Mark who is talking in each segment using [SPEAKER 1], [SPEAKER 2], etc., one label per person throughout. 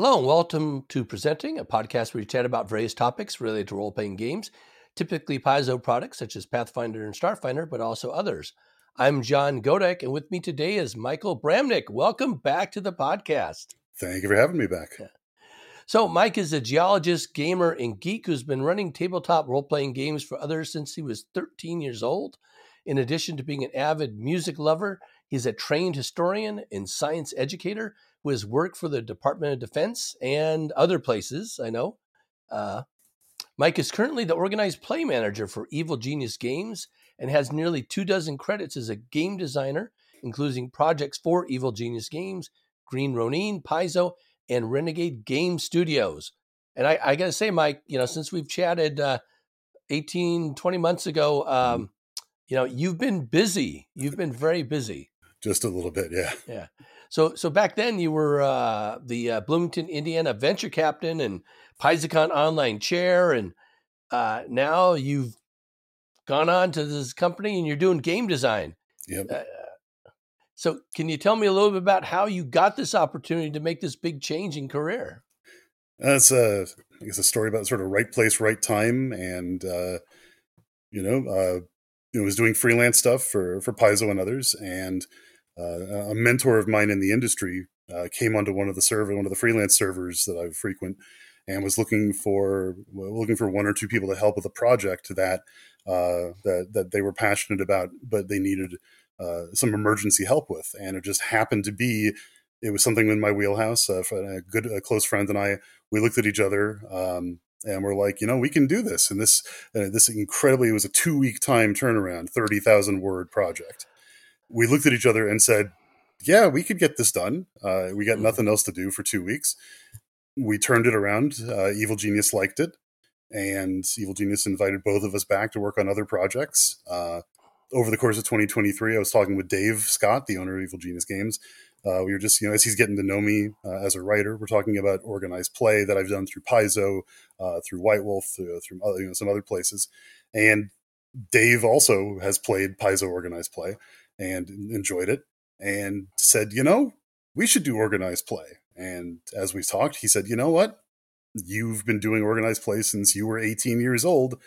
[SPEAKER 1] Hello and welcome to Presenting, a podcast where we chat about various topics related to role playing games, typically Paizo products such as Pathfinder and Starfinder, but also others. I'm John Godek, and with me today is Michael Bramnik. Welcome back to the podcast.
[SPEAKER 2] Thank you for having me back. Yeah.
[SPEAKER 1] So, Mike is a geologist, gamer, and geek who's been running tabletop role playing games for others since he was 13 years old. In addition to being an avid music lover, he's a trained historian and science educator who has worked for the Department of Defense and other places, I know. Uh, Mike is currently the organized play manager for Evil Genius Games and has nearly two dozen credits as a game designer, including projects for Evil Genius Games, Green Ronin, Paizo, and Renegade Game Studios. And I, I got to say, Mike, you know, since we've chatted uh, 18, 20 months ago, mm-hmm. um, you know, you've been busy. You've been very busy.
[SPEAKER 2] Just a little bit, yeah.
[SPEAKER 1] Yeah. So, so back then you were uh, the uh, Bloomington, Indiana venture captain and PaizoCon online chair, and uh, now you've gone on to this company and you're doing game design.
[SPEAKER 2] Yep. Uh,
[SPEAKER 1] so, can you tell me a little bit about how you got this opportunity to make this big change in career?
[SPEAKER 2] That's a, I guess, a story about sort of right place, right time, and uh, you know, uh, you know, was doing freelance stuff for for Paizo and others, and uh, a mentor of mine in the industry uh, came onto one of the server, one of the freelance servers that I frequent, and was looking for looking for one or two people to help with a project that uh, that that they were passionate about, but they needed uh, some emergency help with, and it just happened to be it was something in my wheelhouse. Uh, a good a close friend and I we looked at each other um, and we're like, you know, we can do this. And this uh, this incredibly it was a two week time turnaround, thirty thousand word project. We looked at each other and said, yeah, we could get this done. Uh, we got mm-hmm. nothing else to do for two weeks. We turned it around. Uh, Evil Genius liked it, and Evil Genius invited both of us back to work on other projects. Uh, over the course of 2023, I was talking with Dave Scott, the owner of Evil Genius Games. Uh, we were just, you know, as he's getting to know me uh, as a writer, we're talking about organized play that I've done through Paizo, uh, through White Wolf, through, through other, you know, some other places. And Dave also has played Paizo organized play and enjoyed it and said, you know, we should do organized play. And as we talked, he said, you know what? You've been doing organized play since you were 18 years old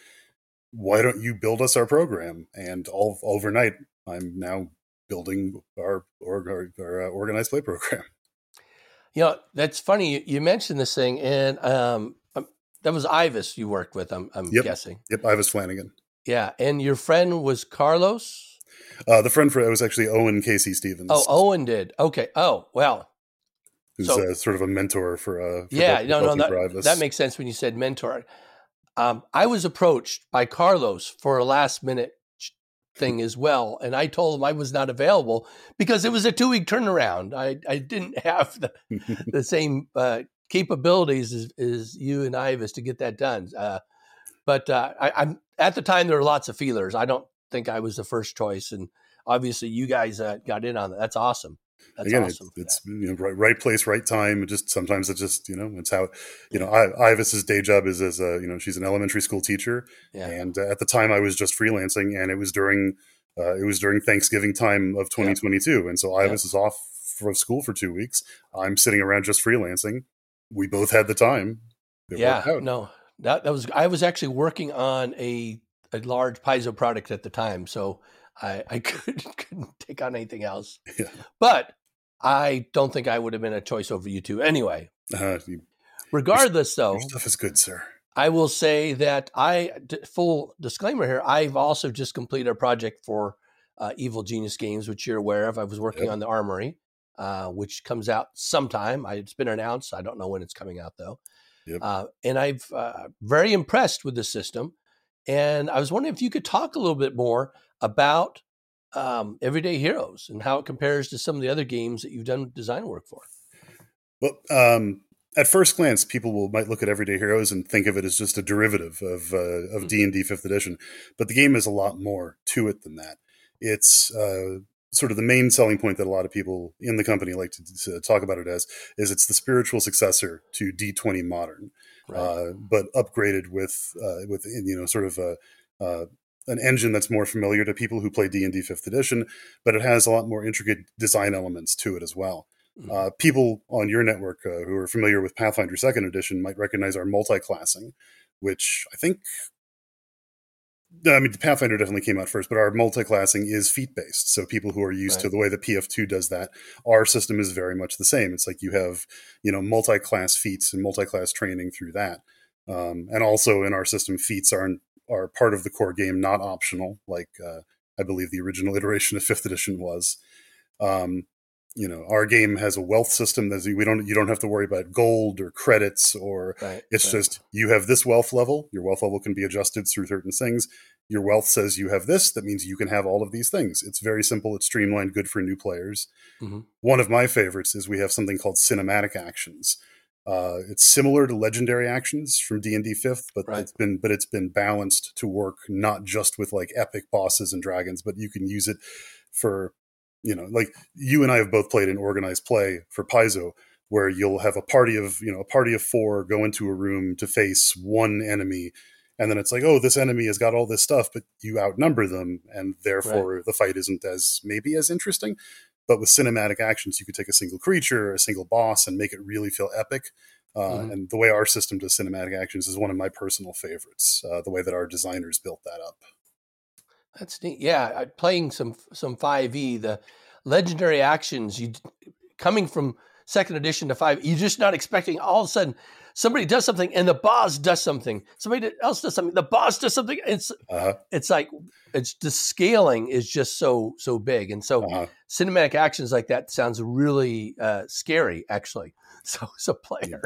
[SPEAKER 2] why don't you build us our program? And all overnight, I'm now building our, our, our uh, organized play program.
[SPEAKER 1] You know, that's funny. You mentioned this thing, and um, um, that was Ivis you worked with. I'm, I'm
[SPEAKER 2] yep.
[SPEAKER 1] guessing.
[SPEAKER 2] Yep, Ivis Flanagan.
[SPEAKER 1] Yeah, and your friend was Carlos.
[SPEAKER 2] Uh, the friend for it was actually Owen K.C. Stephens.
[SPEAKER 1] Oh, Owen did. Okay. Oh, well.
[SPEAKER 2] Who's so, uh, sort of a mentor for. Uh, for
[SPEAKER 1] yeah, no, no, that, that makes sense when you said mentor. Um, I was approached by Carlos for a last minute thing as well, and I told him I was not available because it was a two week turnaround. I, I didn't have the, the same uh, capabilities as, as, you and Ivis to get that done. Uh, but uh, I, am at the time there were lots of feelers. I don't think I was the first choice, and obviously you guys uh, got in on that. That's awesome. That's
[SPEAKER 2] Again,
[SPEAKER 1] awesome.
[SPEAKER 2] it's, you know right, right place, right time. just sometimes it's just you know it's how you know I, Ivis's day job is as a you know she's an elementary school teacher, yeah. and uh, at the time I was just freelancing, and it was during uh, it was during Thanksgiving time of 2022, yeah. and so Ivis yeah. is off from school for two weeks. I'm sitting around just freelancing. We both had the time.
[SPEAKER 1] It yeah, no, that that was I was actually working on a a large Paizo product at the time, so I, I could, couldn't take on anything else. Yeah. But I don't think I would have been a choice over you two anyway. Uh, you, Regardless,
[SPEAKER 2] your,
[SPEAKER 1] though,
[SPEAKER 2] your stuff is good, sir.
[SPEAKER 1] I will say that I, full disclaimer here, I've also just completed a project for uh, Evil Genius Games, which you're aware of. I was working yep. on the Armory, uh, which comes out sometime. I, it's been announced. I don't know when it's coming out though. Yep. Uh, and I've uh, very impressed with the system. And I was wondering if you could talk a little bit more about um, Everyday Heroes and how it compares to some of the other games that you've done design work for.
[SPEAKER 2] Well, um, at first glance, people will might look at Everyday Heroes and think of it as just a derivative of uh, of hmm. D and D Fifth Edition, but the game has a lot more to it than that. It's uh, sort of the main selling point that a lot of people in the company like to, to talk about it as is it's the spiritual successor to D20 Modern, right. uh, but upgraded with uh, with you know sort of a, uh, an engine that's more familiar to people who play D&D 5th edition, but it has a lot more intricate design elements to it as well. Mm-hmm. Uh, people on your network uh, who are familiar with Pathfinder Second Edition might recognize our multi-classing, which I think I mean, the Pathfinder definitely came out first, but our multi-classing is feat-based. So people who are used right. to the way the PF2 does that, our system is very much the same. It's like you have, you know, multi-class feats and multi-class training through that. Um, and also in our system, feats are are part of the core game, not optional, like uh, I believe the original iteration of fifth edition was. Um, you know our game has a wealth system that we don't you don't have to worry about gold or credits or right, it's right. just you have this wealth level your wealth level can be adjusted through certain things your wealth says you have this that means you can have all of these things it's very simple it's streamlined good for new players mm-hmm. one of my favorites is we have something called cinematic actions uh, it's similar to legendary actions from D&D 5th but right. it's been but it's been balanced to work not just with like epic bosses and dragons but you can use it for you know, like you and I have both played in organized play for Paizo, where you'll have a party of, you know, a party of four go into a room to face one enemy. And then it's like, oh, this enemy has got all this stuff, but you outnumber them, and therefore right. the fight isn't as maybe as interesting. But with cinematic actions, you could take a single creature, a single boss, and make it really feel epic. Uh, mm-hmm. And the way our system does cinematic actions is one of my personal favorites. Uh, the way that our designers built that up.
[SPEAKER 1] That's neat. Yeah, playing some some 5e, the legendary actions you coming from second edition to 5, you're just not expecting all of a sudden somebody does something and the boss does something. Somebody else does something, the boss does something. It's uh-huh. it's like it's the scaling is just so so big. And so uh-huh. cinematic actions like that sounds really uh, scary actually. So as a player.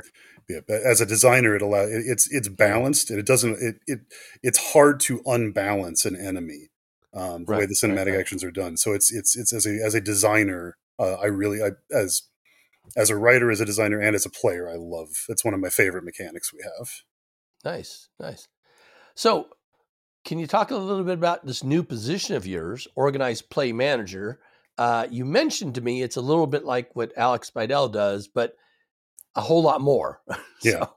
[SPEAKER 2] Yeah, as a designer, it allows it's it's balanced and it doesn't it, it it's hard to unbalance an enemy um, the right, way the cinematic right, actions are done. So it's it's it's as a as a designer, uh, I really I, as as a writer, as a designer, and as a player, I love. It's one of my favorite mechanics we have.
[SPEAKER 1] Nice, nice. So, can you talk a little bit about this new position of yours, organized play manager? Uh, you mentioned to me it's a little bit like what Alex Speidel does, but a whole lot more. so.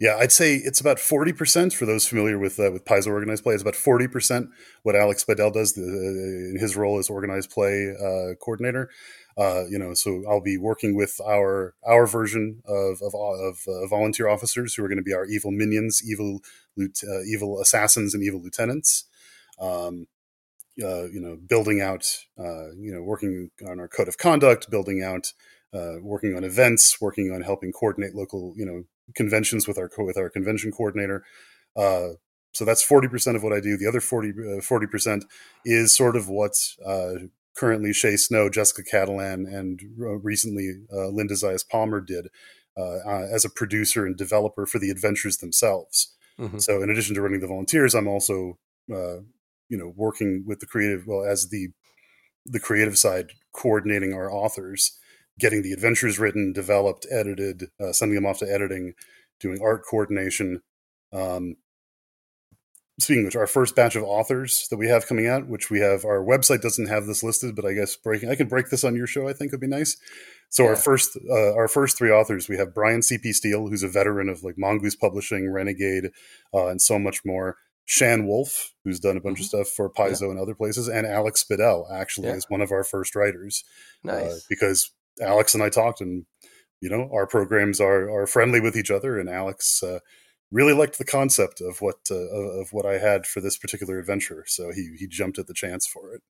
[SPEAKER 2] Yeah. I'd say it's about forty percent for those familiar with uh, with Paizo organized play. It's about forty percent what Alex Speidel does the, in his role as organized play uh, coordinator. Uh, you know, so I'll be working with our our version of of, of uh, volunteer officers who are going to be our evil minions, evil uh, evil assassins, and evil lieutenants. Um, uh, you know, building out, you know, working on our code of conduct, building out, working on events, working on helping coordinate local, you know, conventions with our with our convention coordinator. Uh, so that's forty percent of what I do. The other 40 uh, percent is sort of what uh, currently Shay Snow, Jessica Catalan, and uh, recently uh, Linda Zayas Palmer did uh, as a producer and developer for the adventures themselves. Mm-hmm. So in addition to running the volunteers, I'm also you know working with the creative well as the the creative side coordinating our authors getting the adventures written, developed, edited, uh, sending them off to editing, doing art coordination. Um, speaking of which, our first batch of authors that we have coming out, which we have, our website doesn't have this listed, but I guess breaking, I can break this on your show. I think would be nice. So yeah. our first, uh, our first three authors, we have Brian C.P. Steele, who's a veteran of like Mongoose Publishing, Renegade, uh, and so much more. Shan Wolf, who's done a bunch mm-hmm. of stuff for Paizo yeah. and other places, and Alex Speidel actually yeah. is one of our first writers. Uh, nice. Uh, because Alex and I talked, and you know, our programs are are friendly with each other, and Alex uh, really liked the concept of what uh, of what I had for this particular adventure, so he he jumped at the chance for it.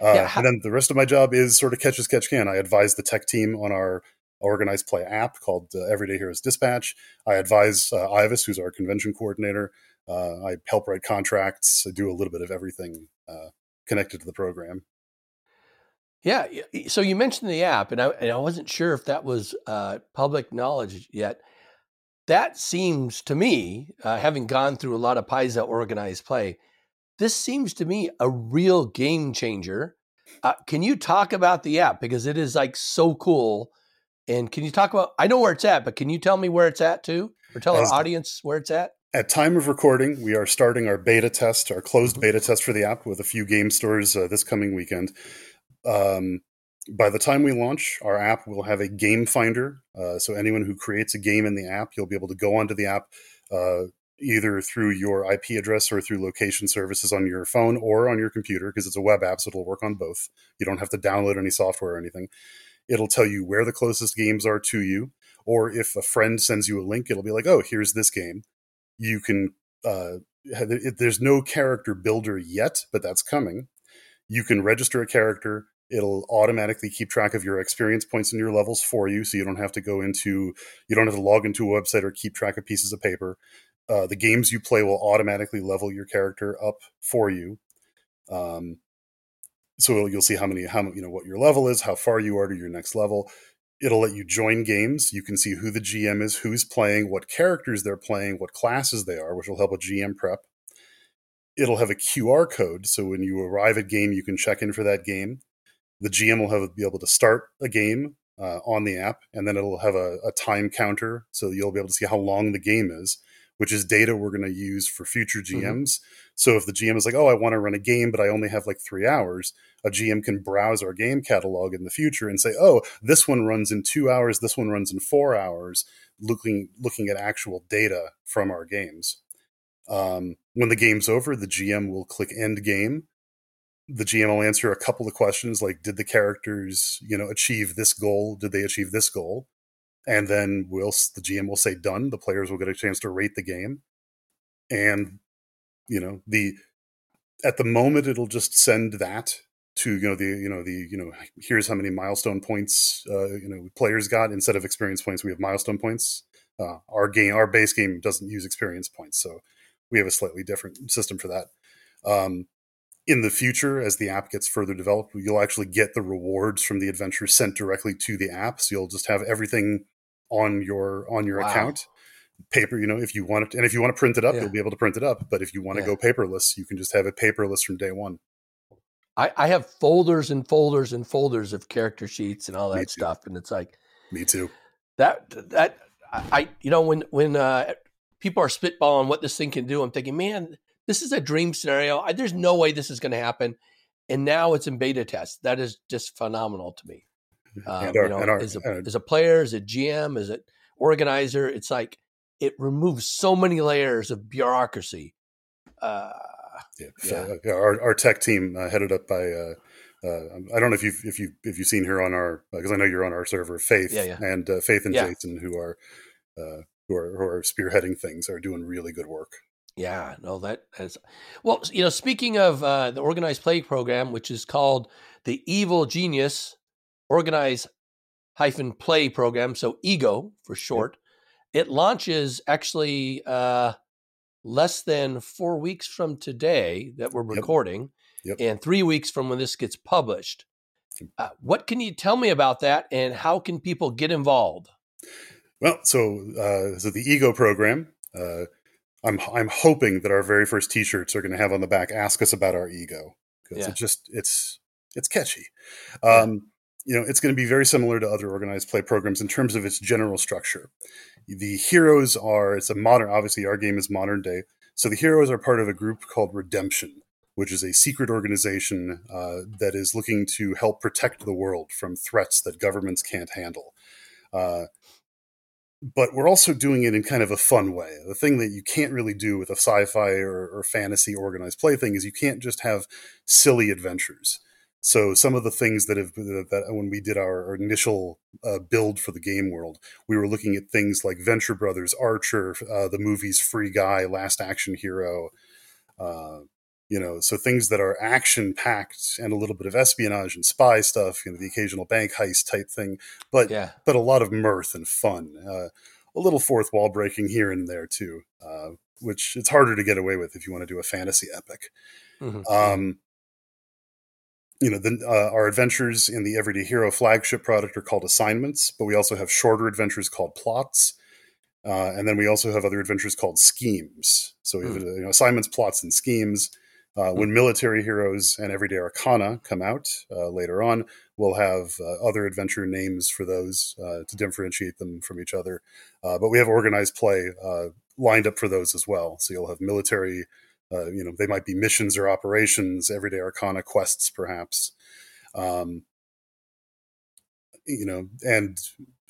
[SPEAKER 2] Uh, yeah, how- and then the rest of my job is sort of catch as catch can. I advise the tech team on our organized play app called uh, Everyday Heroes Dispatch. I advise uh, Ivis, who's our convention coordinator. Uh, I help write contracts. I do a little bit of everything uh, connected to the program.
[SPEAKER 1] Yeah. So you mentioned the app, and I, and I wasn't sure if that was uh, public knowledge yet. That seems to me, uh, having gone through a lot of Paizo organized play, this seems to me a real game changer. Uh, can you talk about the app because it is like so cool? And can you talk about? I know where it's at, but can you tell me where it's at too, or tell our audience where it's at?
[SPEAKER 2] At time of recording, we are starting our beta test, our closed mm-hmm. beta test for the app with a few game stores uh, this coming weekend um, by the time we launch, our app we'll have a game finder. Uh, so anyone who creates a game in the app, you'll be able to go onto the app uh, either through your IP address or through location services on your phone or on your computer because it's a web app, so it'll work on both. You don't have to download any software or anything. it'll tell you where the closest games are to you. Or if a friend sends you a link, it'll be like, oh, here's this game. You can, uh, there's no character builder yet, but that's coming. You can register a character. It'll automatically keep track of your experience points and your levels for you. So you don't have to go into, you don't have to log into a website or keep track of pieces of paper. Uh, the games you play will automatically level your character up for you. Um, so you'll see how many how you know what your level is how far you are to your next level it'll let you join games you can see who the gm is who's playing what characters they're playing what classes they are which will help with gm prep it'll have a qr code so when you arrive at game you can check in for that game the gm will have be able to start a game uh, on the app and then it'll have a, a time counter so you'll be able to see how long the game is which is data we're going to use for future GMs. Mm-hmm. So if the GM is like, oh, I want to run a game, but I only have like three hours, a GM can browse our game catalog in the future and say, oh, this one runs in two hours, this one runs in four hours, looking looking at actual data from our games. Um, when the game's over, the GM will click end game. The GM will answer a couple of questions like, did the characters, you know, achieve this goal? Did they achieve this goal? and then we'll the GM will say done. The players will get a chance to rate the game, and you know the at the moment it'll just send that to you know the you know the you know here's how many milestone points uh, you know players got instead of experience points we have milestone points. Uh, our game our base game doesn't use experience points, so we have a slightly different system for that. Um, in the future, as the app gets further developed, you'll actually get the rewards from the adventure sent directly to the app. So you'll just have everything on your on your wow. account paper you know if you want it and if you want to print it up yeah. you'll be able to print it up but if you want to yeah. go paperless you can just have it paperless from day one
[SPEAKER 1] I, I have folders and folders and folders of character sheets and all that stuff and it's like
[SPEAKER 2] me too
[SPEAKER 1] that that i you know when when uh people are spitballing what this thing can do i'm thinking man this is a dream scenario I, there's no way this is going to happen and now it's in beta test that is just phenomenal to me um, our, you know, our, as, a, as a player, as a GM, as an organizer, it's like it removes so many layers of bureaucracy. Uh,
[SPEAKER 2] yeah, so, yeah. our, our tech team uh, headed up by uh, uh, I don't know if you've if you if you've seen her on our because I know you're on our server, Faith
[SPEAKER 1] yeah, yeah.
[SPEAKER 2] and uh, Faith and Jason who are uh, who are who are spearheading things are doing really good work.
[SPEAKER 1] Yeah, no, that is well. You know, speaking of the organized play program, which is called the Evil Genius Organized hyphen play program, so EGO for short. Yep. It launches actually uh, less than four weeks from today that we're recording, yep. Yep. and three weeks from when this gets published. Uh, what can you tell me about that, and how can people get involved?
[SPEAKER 2] Well, so uh, so the Ego program. I'm I'm hoping that our very first T-shirts are going to have on the back "Ask us about our ego" because yeah. it just it's it's catchy. Um, you know, it's going to be very similar to other organized play programs in terms of its general structure. The heroes are, it's a modern, obviously, our game is modern day. So the heroes are part of a group called Redemption, which is a secret organization uh, that is looking to help protect the world from threats that governments can't handle. Uh, but we're also doing it in kind of a fun way. The thing that you can't really do with a sci fi or, or fantasy organized play thing is you can't just have silly adventures so some of the things that have that when we did our, initial uh, build for the game world, we were looking at things like Venture Brothers, Archer, uh, the movies Free Guy, Last Action Hero, uh, you know, so things that are action packed and a little bit of espionage and spy stuff, you know, the occasional bank heist type thing, but yeah. but a lot of mirth and fun, uh, a little fourth wall breaking here and there too, uh, which it's harder to get away with if you want to do a fantasy epic. Mm-hmm. Um, you know, the, uh, our adventures in the Everyday Hero flagship product are called assignments, but we also have shorter adventures called plots. Uh, and then we also have other adventures called schemes. So we have mm. you know, assignments, plots, and schemes. Uh, mm. When military heroes and everyday arcana come out uh, later on, we'll have uh, other adventure names for those uh, to differentiate them from each other. but we have organized play lined up for those as well. So you'll have military uh, you know, they might be missions or operations, everyday arcana quests, perhaps. Um, you know, and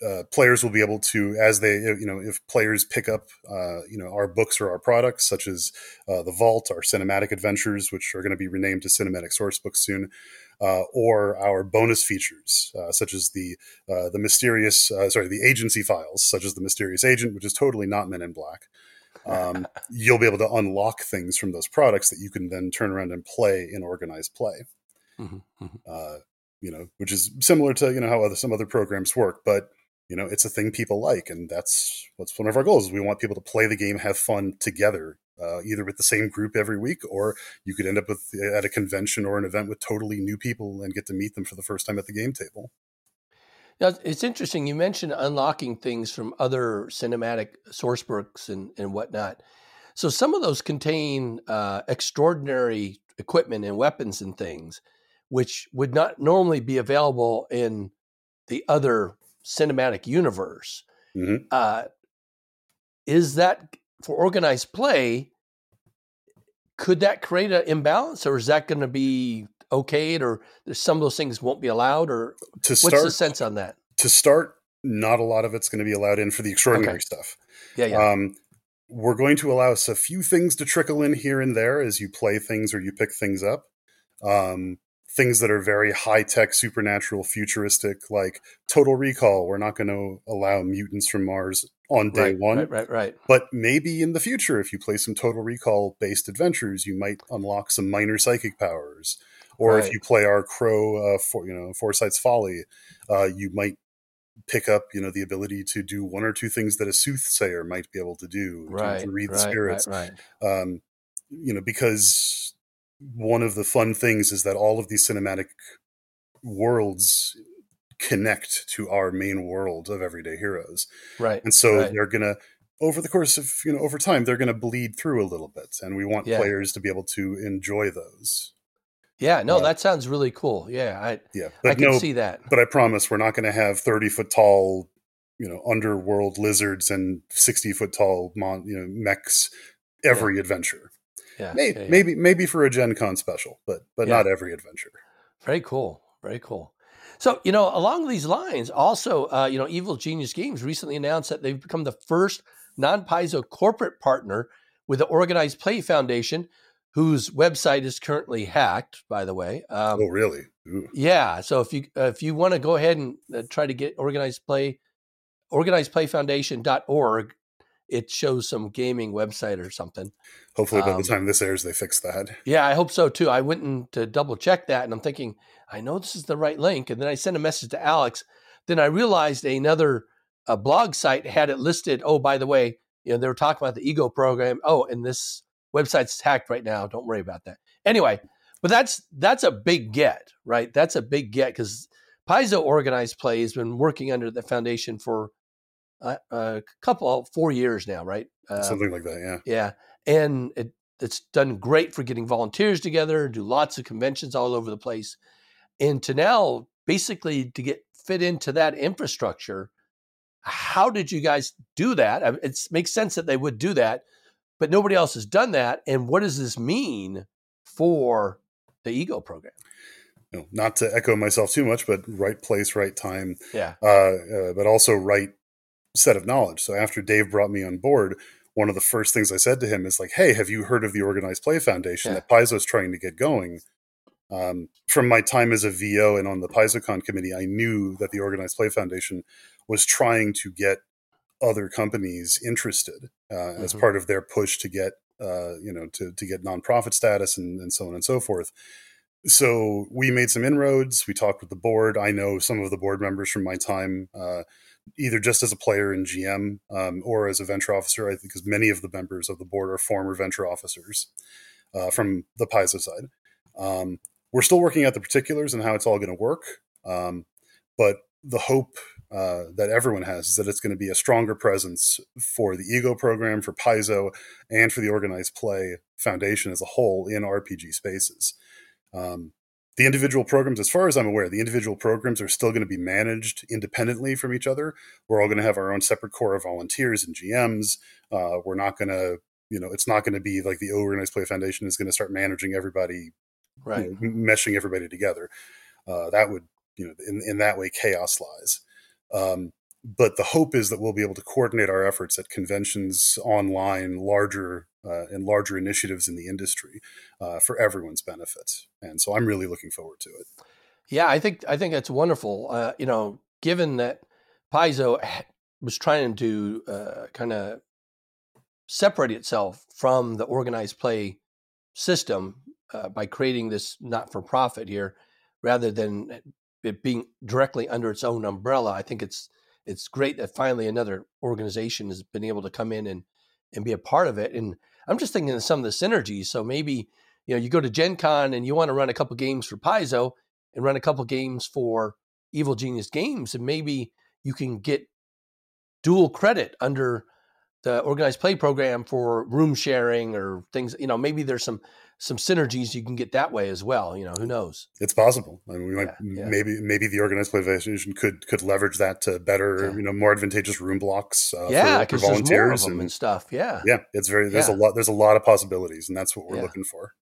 [SPEAKER 2] uh, players will be able to, as they, you know, if players pick up, uh, you know, our books or our products, such as uh, the Vault, our cinematic adventures, which are going to be renamed to Cinematic Source Books soon, uh, or our bonus features, uh, such as the uh, the mysterious, sorry, the agency files, such as the mysterious agent, which is totally not Men in Black. Um, you'll be able to unlock things from those products that you can then turn around and play in organized play. Mm-hmm, mm-hmm. you know, which is similar to you know how other some other programs work, but you know it's a thing people like and that's what's one of our goals we want people to play the game have fun together uh, either with the same group every week or you could end up with uh, at a convention or an event with totally new people and get to meet them for the first time at the game table.
[SPEAKER 1] Now it's interesting you mentioned unlocking things from other cinematic source books and, and whatnot. So some of those contain uh, extraordinary equipment and weapons and things which would not normally be available in the other cinematic universe. Mm-hmm. Uh, is that for organized play? Could that create an imbalance, or is that going to be okayed, or some of those things won't be allowed, or to start, what's the sense on that?
[SPEAKER 2] To start, not a lot of it's going to be allowed in for the extraordinary okay. stuff.
[SPEAKER 1] Yeah, yeah. Um,
[SPEAKER 2] we're going to allow us a few things to trickle in here and there as you play things or you pick things up. Um, things that are very high tech, supernatural, futuristic, like Total Recall. We're not going to allow mutants from Mars on day
[SPEAKER 1] right,
[SPEAKER 2] one.
[SPEAKER 1] Right, right, right.
[SPEAKER 2] But maybe in the future, if you play some Total Recall based adventures, you might unlock some minor psychic powers. Or right. if you play our Crow, uh, for, you know, Foresight's Folly, uh, you might pick up, you know, the ability to do one or two things that a soothsayer might be able to do,
[SPEAKER 1] right,
[SPEAKER 2] to, read
[SPEAKER 1] the
[SPEAKER 2] spirits.
[SPEAKER 1] Right, right.
[SPEAKER 2] Um, you know, because one of the fun things is that all of these cinematic worlds connect to our main world of everyday heroes.
[SPEAKER 1] Right.
[SPEAKER 2] And so
[SPEAKER 1] right.
[SPEAKER 2] they're going to over the course of, you know, over time they're going to bleed through a little bit and we want yeah. players to be able to enjoy those.
[SPEAKER 1] Yeah, no, uh, that sounds really cool. Yeah, I
[SPEAKER 2] yeah,
[SPEAKER 1] I can no, see that.
[SPEAKER 2] But I promise we're not going to have 30 foot tall, you know, underworld lizards and 60 foot tall mon, you know, mechs every yeah. adventure.
[SPEAKER 1] Yeah,
[SPEAKER 2] maybe,
[SPEAKER 1] yeah, yeah.
[SPEAKER 2] maybe maybe for a Gen Con special, but but not every adventure.
[SPEAKER 1] Very cool. Very cool. So you know, along these lines, also, uh, you know, Evil Genius Games recently announced that they've become the first non-Paizo corporate partner with the Organized Play Foundation, whose website is currently hacked. By the way.
[SPEAKER 2] Um, oh, really? Ooh.
[SPEAKER 1] Yeah. So if you uh, if you want to go ahead and uh, try to get Organized Play, organizedplayfoundation.org it shows some gaming website or something.
[SPEAKER 2] Hopefully, by um, the time this airs, they fix that.
[SPEAKER 1] Yeah, I hope so too. I went in to double check that, and I'm thinking, I know this is the right link, and then I sent a message to Alex. Then I realized another a blog site had it listed. Oh, by the way, you know they were talking about the Ego program. Oh, and this website's hacked right now. Don't worry about that. Anyway, but that's that's a big get, right? That's a big get because Paizo Organized Play has been working under the foundation for a couple, four years now, right?
[SPEAKER 2] Uh, Something like that, yeah.
[SPEAKER 1] Yeah, and it, it's done great for getting volunteers together, do lots of conventions all over the place, and to now basically to get fit into that infrastructure. How did you guys do that? It makes sense that they would do that, but nobody else has done that. And what does this mean for the Ego program?
[SPEAKER 2] You know, not to echo myself too much, but right place, right time.
[SPEAKER 1] Yeah.
[SPEAKER 2] Uh, uh, but also right set of knowledge. So after Dave brought me on board, one of the first things I said to him is like, "Hey, have you heard of the Organized Play Foundation yeah. that Paizo's trying to get going?" Um, from my time as a VO and on the PaizoCon committee, I knew that the Organized Play Foundation was trying to get other companies interested uh, mm-hmm. as part of their push to get uh, you know to to get nonprofit status and, and so on and so forth. So we made some inroads. We talked with the board. I know some of the board members from my time. Uh, either just as a player in GM um, or as a venture officer. I think because many of the members of the board are former venture officers uh, from the Paizo side. Um, we're still working out the particulars and how it's all going to work, um, but the hope uh, that everyone has is that it's going to be a stronger presence for the Ego program, for Paizo, and for the Organized Play Foundation as a whole in RPG spaces. Um, the individual programs, as far as I'm aware, the individual programs are still going to be managed independently from each other. We're all going to have our own separate core of volunteers and GMs. Uh, we're not going to, you know, it's not going to be like the Organized Play Foundation is going to start managing everybody,
[SPEAKER 1] right?
[SPEAKER 2] You know, meshing everybody together. Uh, that would, you know, in, in that way, chaos lies. Um, but the hope is that we'll be able to coordinate our efforts at conventions online, larger uh, and larger initiatives in the industry uh, for everyone's benefit. And so I'm really looking forward to it.
[SPEAKER 1] Yeah, I think I think that's wonderful. Uh, you know, given that Paizo was trying to uh, kind of separate itself from the organized play system uh, by creating this not-for-profit here, rather than it being directly under its own umbrella. I think it's it's great that finally another organization has been able to come in and and be a part of it. And I'm just thinking of some of the synergies. So maybe you know you go to Gen Con and you want to run a couple games for Paizo and run a couple games for Evil Genius Games, and maybe you can get dual credit under the organized play program for room sharing or things. You know, maybe there's some some synergies you can get that way as well. You know, who knows?
[SPEAKER 2] It's possible. I mean, we might yeah, yeah. maybe maybe the organized play association could could leverage that to better, yeah. you know, more advantageous room blocks.
[SPEAKER 1] Uh, yeah, for, for volunteers and, and, stuff. Yeah,
[SPEAKER 2] yeah, it's very there's a lot there's a lot of possibilities, and that's what we're looking for.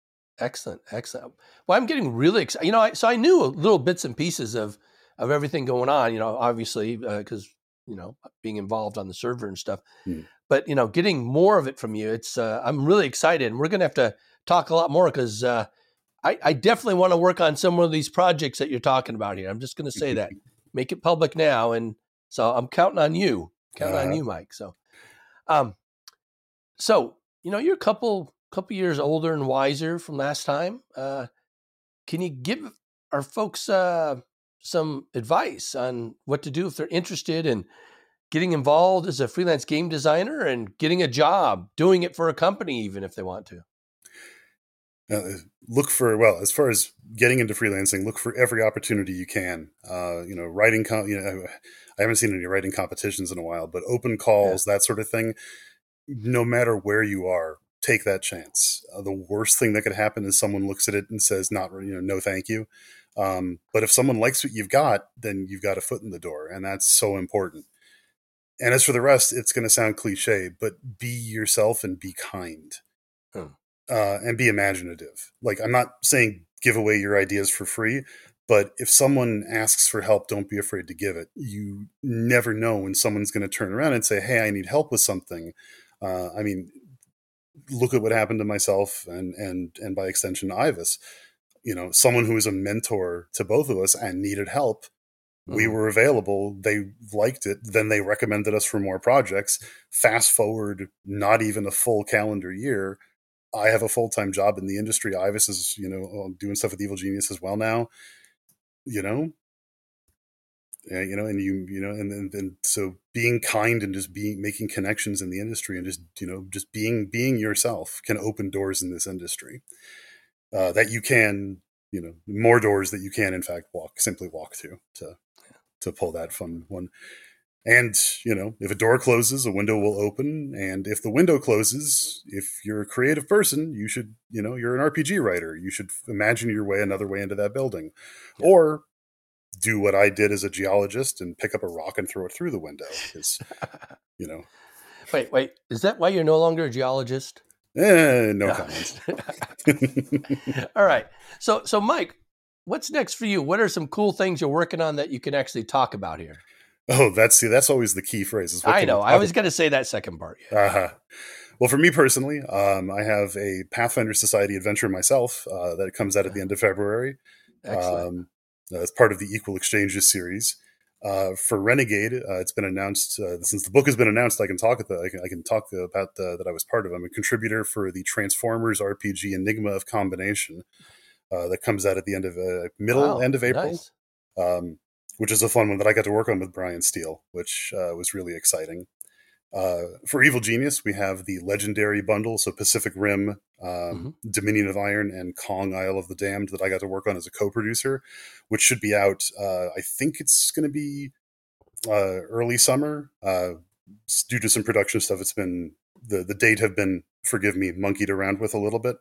[SPEAKER 1] Excellent, excellent. Well, I'm getting really excited. You know, I, so I knew little bits and pieces of of everything going on. You know, obviously because uh, you know being involved on the server and stuff. Hmm. But you know, getting more of it from you, it's uh, I'm really excited, and we're gonna have to talk a lot more because uh, I, I definitely want to work on some of these projects that you're talking about here. I'm just gonna say that, make it public now, and so I'm counting on you, counting uh on uh-huh. you, Mike. So, um, so you know, you're a couple couple years older and wiser from last time. Uh, can you give our folks uh, some advice on what to do if they're interested in getting involved as a freelance game designer and getting a job, doing it for a company, even if they want to?
[SPEAKER 2] Uh, look for well as far as getting into freelancing look for every opportunity you can uh, you know writing com- you know i haven't seen any writing competitions in a while but open calls yeah. that sort of thing no matter where you are take that chance. Uh, the worst thing that could happen is someone looks at it and says, "Not, you know, no, thank you." Um, but if someone likes what you've got, then you've got a foot in the door, and that's so important. And as for the rest, it's going to sound cliche, but be yourself and be kind, hmm. Uh, and be imaginative. Like I'm not saying give away your ideas for free, but if someone asks for help, don't be afraid to give it. You never know when someone's going to turn around and say, "Hey, I need help with something." Uh, I mean, look at what happened to myself and and and by extension Ivis. You know, someone who was a mentor to both of us and needed help. Mm-hmm. We were available. They liked it. Then they recommended us for more projects. Fast forward, not even a full calendar year. I have a full time job in the industry. Ivis is, you know, doing stuff with Evil Genius as well now. You know, you know, and you, you know, and, and, and so being kind and just being, making connections in the industry and just, you know, just being, being yourself can open doors in this industry uh, that you can, you know, more doors that you can in fact walk, simply walk through to, to pull that fun one. And, you know, if a door closes, a window will open. And if the window closes, if you're a creative person, you should, you know, you're an RPG writer. You should imagine your way another way into that building. Yeah. Or do what I did as a geologist and pick up a rock and throw it through the window. Because, you know.
[SPEAKER 1] Wait, wait. Is that why you're no longer a geologist?
[SPEAKER 2] Eh, no, no. comments.
[SPEAKER 1] All right. So, so Mike, what's next for you? What are some cool things you're working on that you can actually talk about here?
[SPEAKER 2] Oh, that's see, that's always the key phrase.
[SPEAKER 1] I know. I was going to say that second part.
[SPEAKER 2] Yeah. Uh-huh. Well, for me personally, um, I have a Pathfinder Society adventure myself uh, that comes out at the end of February. Um, uh, as part of the Equal Exchanges series. Uh, for Renegade, uh, it's been announced uh, since the book has been announced. I can talk the, I can, I can talk about the, that I was part of. I'm a contributor for the Transformers RPG Enigma of Combination uh, that comes out at the end of uh, middle wow, end of April, nice. um, which is a fun one that I got to work on with Brian Steele, which was really exciting. Uh, for Evil Genius, we have the legendary bundle, so Pacific Rim, um, mm-hmm. Dominion of Iron, and Kong Isle of the Damned that I got to work on as a co-producer, which should be out. Uh, I think it's going to be uh, early summer. Uh, due to some production stuff, it's been the the date have been forgive me monkeyed around with a little bit.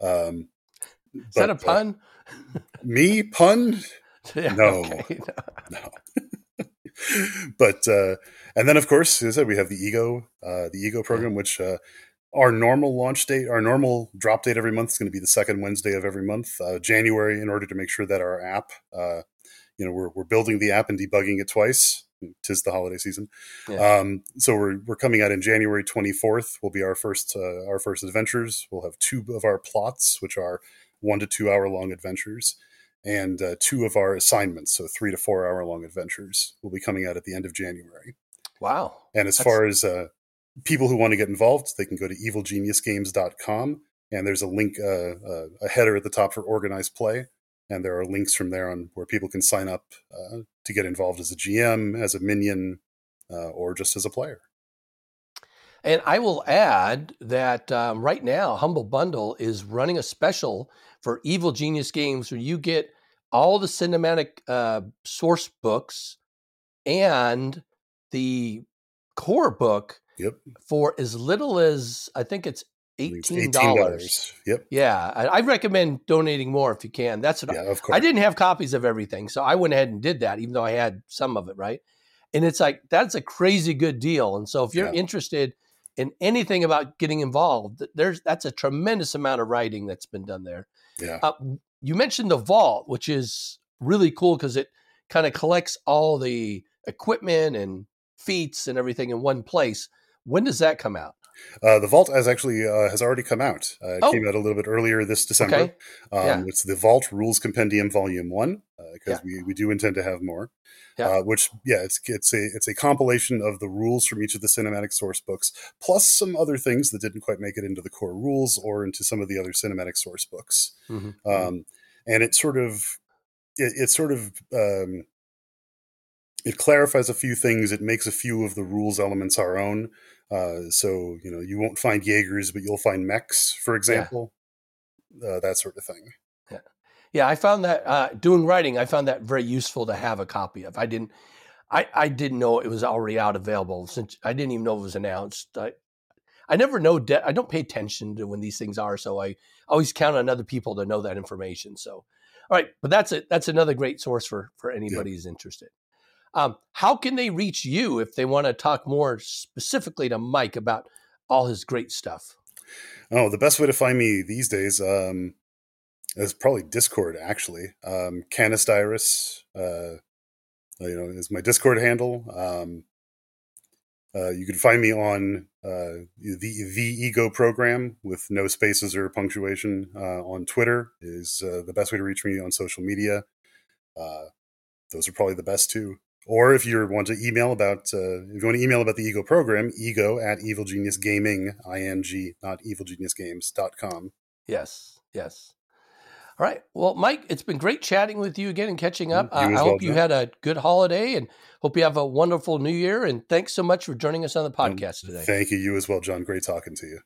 [SPEAKER 2] Um,
[SPEAKER 1] Is but, that a uh, pun?
[SPEAKER 2] me pun? Yeah, no, okay. no. but uh, and then of course, as I said, we have the ego, uh, the ego program, which uh, our normal launch date, our normal drop date every month is going to be the second Wednesday of every month, uh, January, in order to make sure that our app, uh, you know, we're we're building the app and debugging it twice. tis the holiday season. Yeah. Um, so we're we're coming out in January 24th. Will be our first uh, our first adventures. We'll have two of our plots, which are one to two hour long adventures, and uh, two of our assignments, so three to four hour long adventures, will be coming out at the end of January.
[SPEAKER 1] Wow!
[SPEAKER 2] And as That's... far as uh, people who want to get involved, they can go to evilgeniusgames.com, and there's a link, uh, uh, a header at the top for organized play and there are links from there on where people can sign up uh, to get involved as a GM, as a minion, uh, or just as a player.
[SPEAKER 1] And I will add that um, right now, Humble Bundle is running a special for Evil Genius Games where you get all the cinematic uh, source books and the core book
[SPEAKER 2] yep.
[SPEAKER 1] for as little as I think it's eighteen dollars.
[SPEAKER 2] Yep.
[SPEAKER 1] Yeah, I, I, recommend donating more if you can. That's what
[SPEAKER 2] yeah,
[SPEAKER 1] I,
[SPEAKER 2] of course.
[SPEAKER 1] I didn't have copies of everything, so I went ahead and did that, even though I had some of it. Right, and it's like that's a crazy good deal. And so if you're yeah. interested in anything about getting involved, there's that's a tremendous amount of writing that's been done there.
[SPEAKER 2] Yeah. Uh,
[SPEAKER 1] you mentioned the vault, which is really cool because it kind of collects all the equipment and feats and everything in one place. When does that come out?
[SPEAKER 2] Uh, the Vault has actually uh, has already come out. Uh, it oh. came out a little bit earlier this December. Okay. Um, yeah. It's the Vault Rules Compendium Volume One because uh, yeah. we, we do intend to have more. Yeah. Uh, which yeah, it's it's a it's a compilation of the rules from each of the cinematic source books, plus some other things that didn't quite make it into the core rules or into some of the other cinematic source books. Mm-hmm. mm-hmm. Um, and it sort of it, it sort of um, it clarifies a few things. It makes a few of the rules elements our own. Uh, so you know you won't find Jaegers, but you'll find mechs, for example, yeah. uh, that sort of thing.
[SPEAKER 1] Yeah, yeah. I found that uh, doing writing, I found that very useful to have a copy of. I didn't, I, I didn't know it was already out available since I didn't even know it was announced. I, I never know. De- I don't pay attention to when these things are, so I always count on other people to know that information. So, all right, but that's it. That's another great source for for anybody yeah. who's interested. Um, how can they reach you if they want to talk more specifically to Mike about all his great stuff?
[SPEAKER 2] Oh, the best way to find me these days um, is probably Discord. Actually, um, Canis Iris, uh, you know, is my Discord handle. Um, uh, you can find me on uh, the the Ego program with no spaces or punctuation uh, on Twitter is uh, the best way to reach me on social media. Uh, those are probably the best two. Or if you want to email about, if you want to email about the Ego program, ego at evilgeniusgaming, ing, not evilgeniusgames.com.
[SPEAKER 1] Yes, yes. All right. Well, Mike, it's been great chatting with you again and catching up. Uh, I well, hope you had a good holiday and hope you have a wonderful new year. And thanks so much for joining us on the podcast today.
[SPEAKER 2] Thank you. You as well, John. Great talking to you.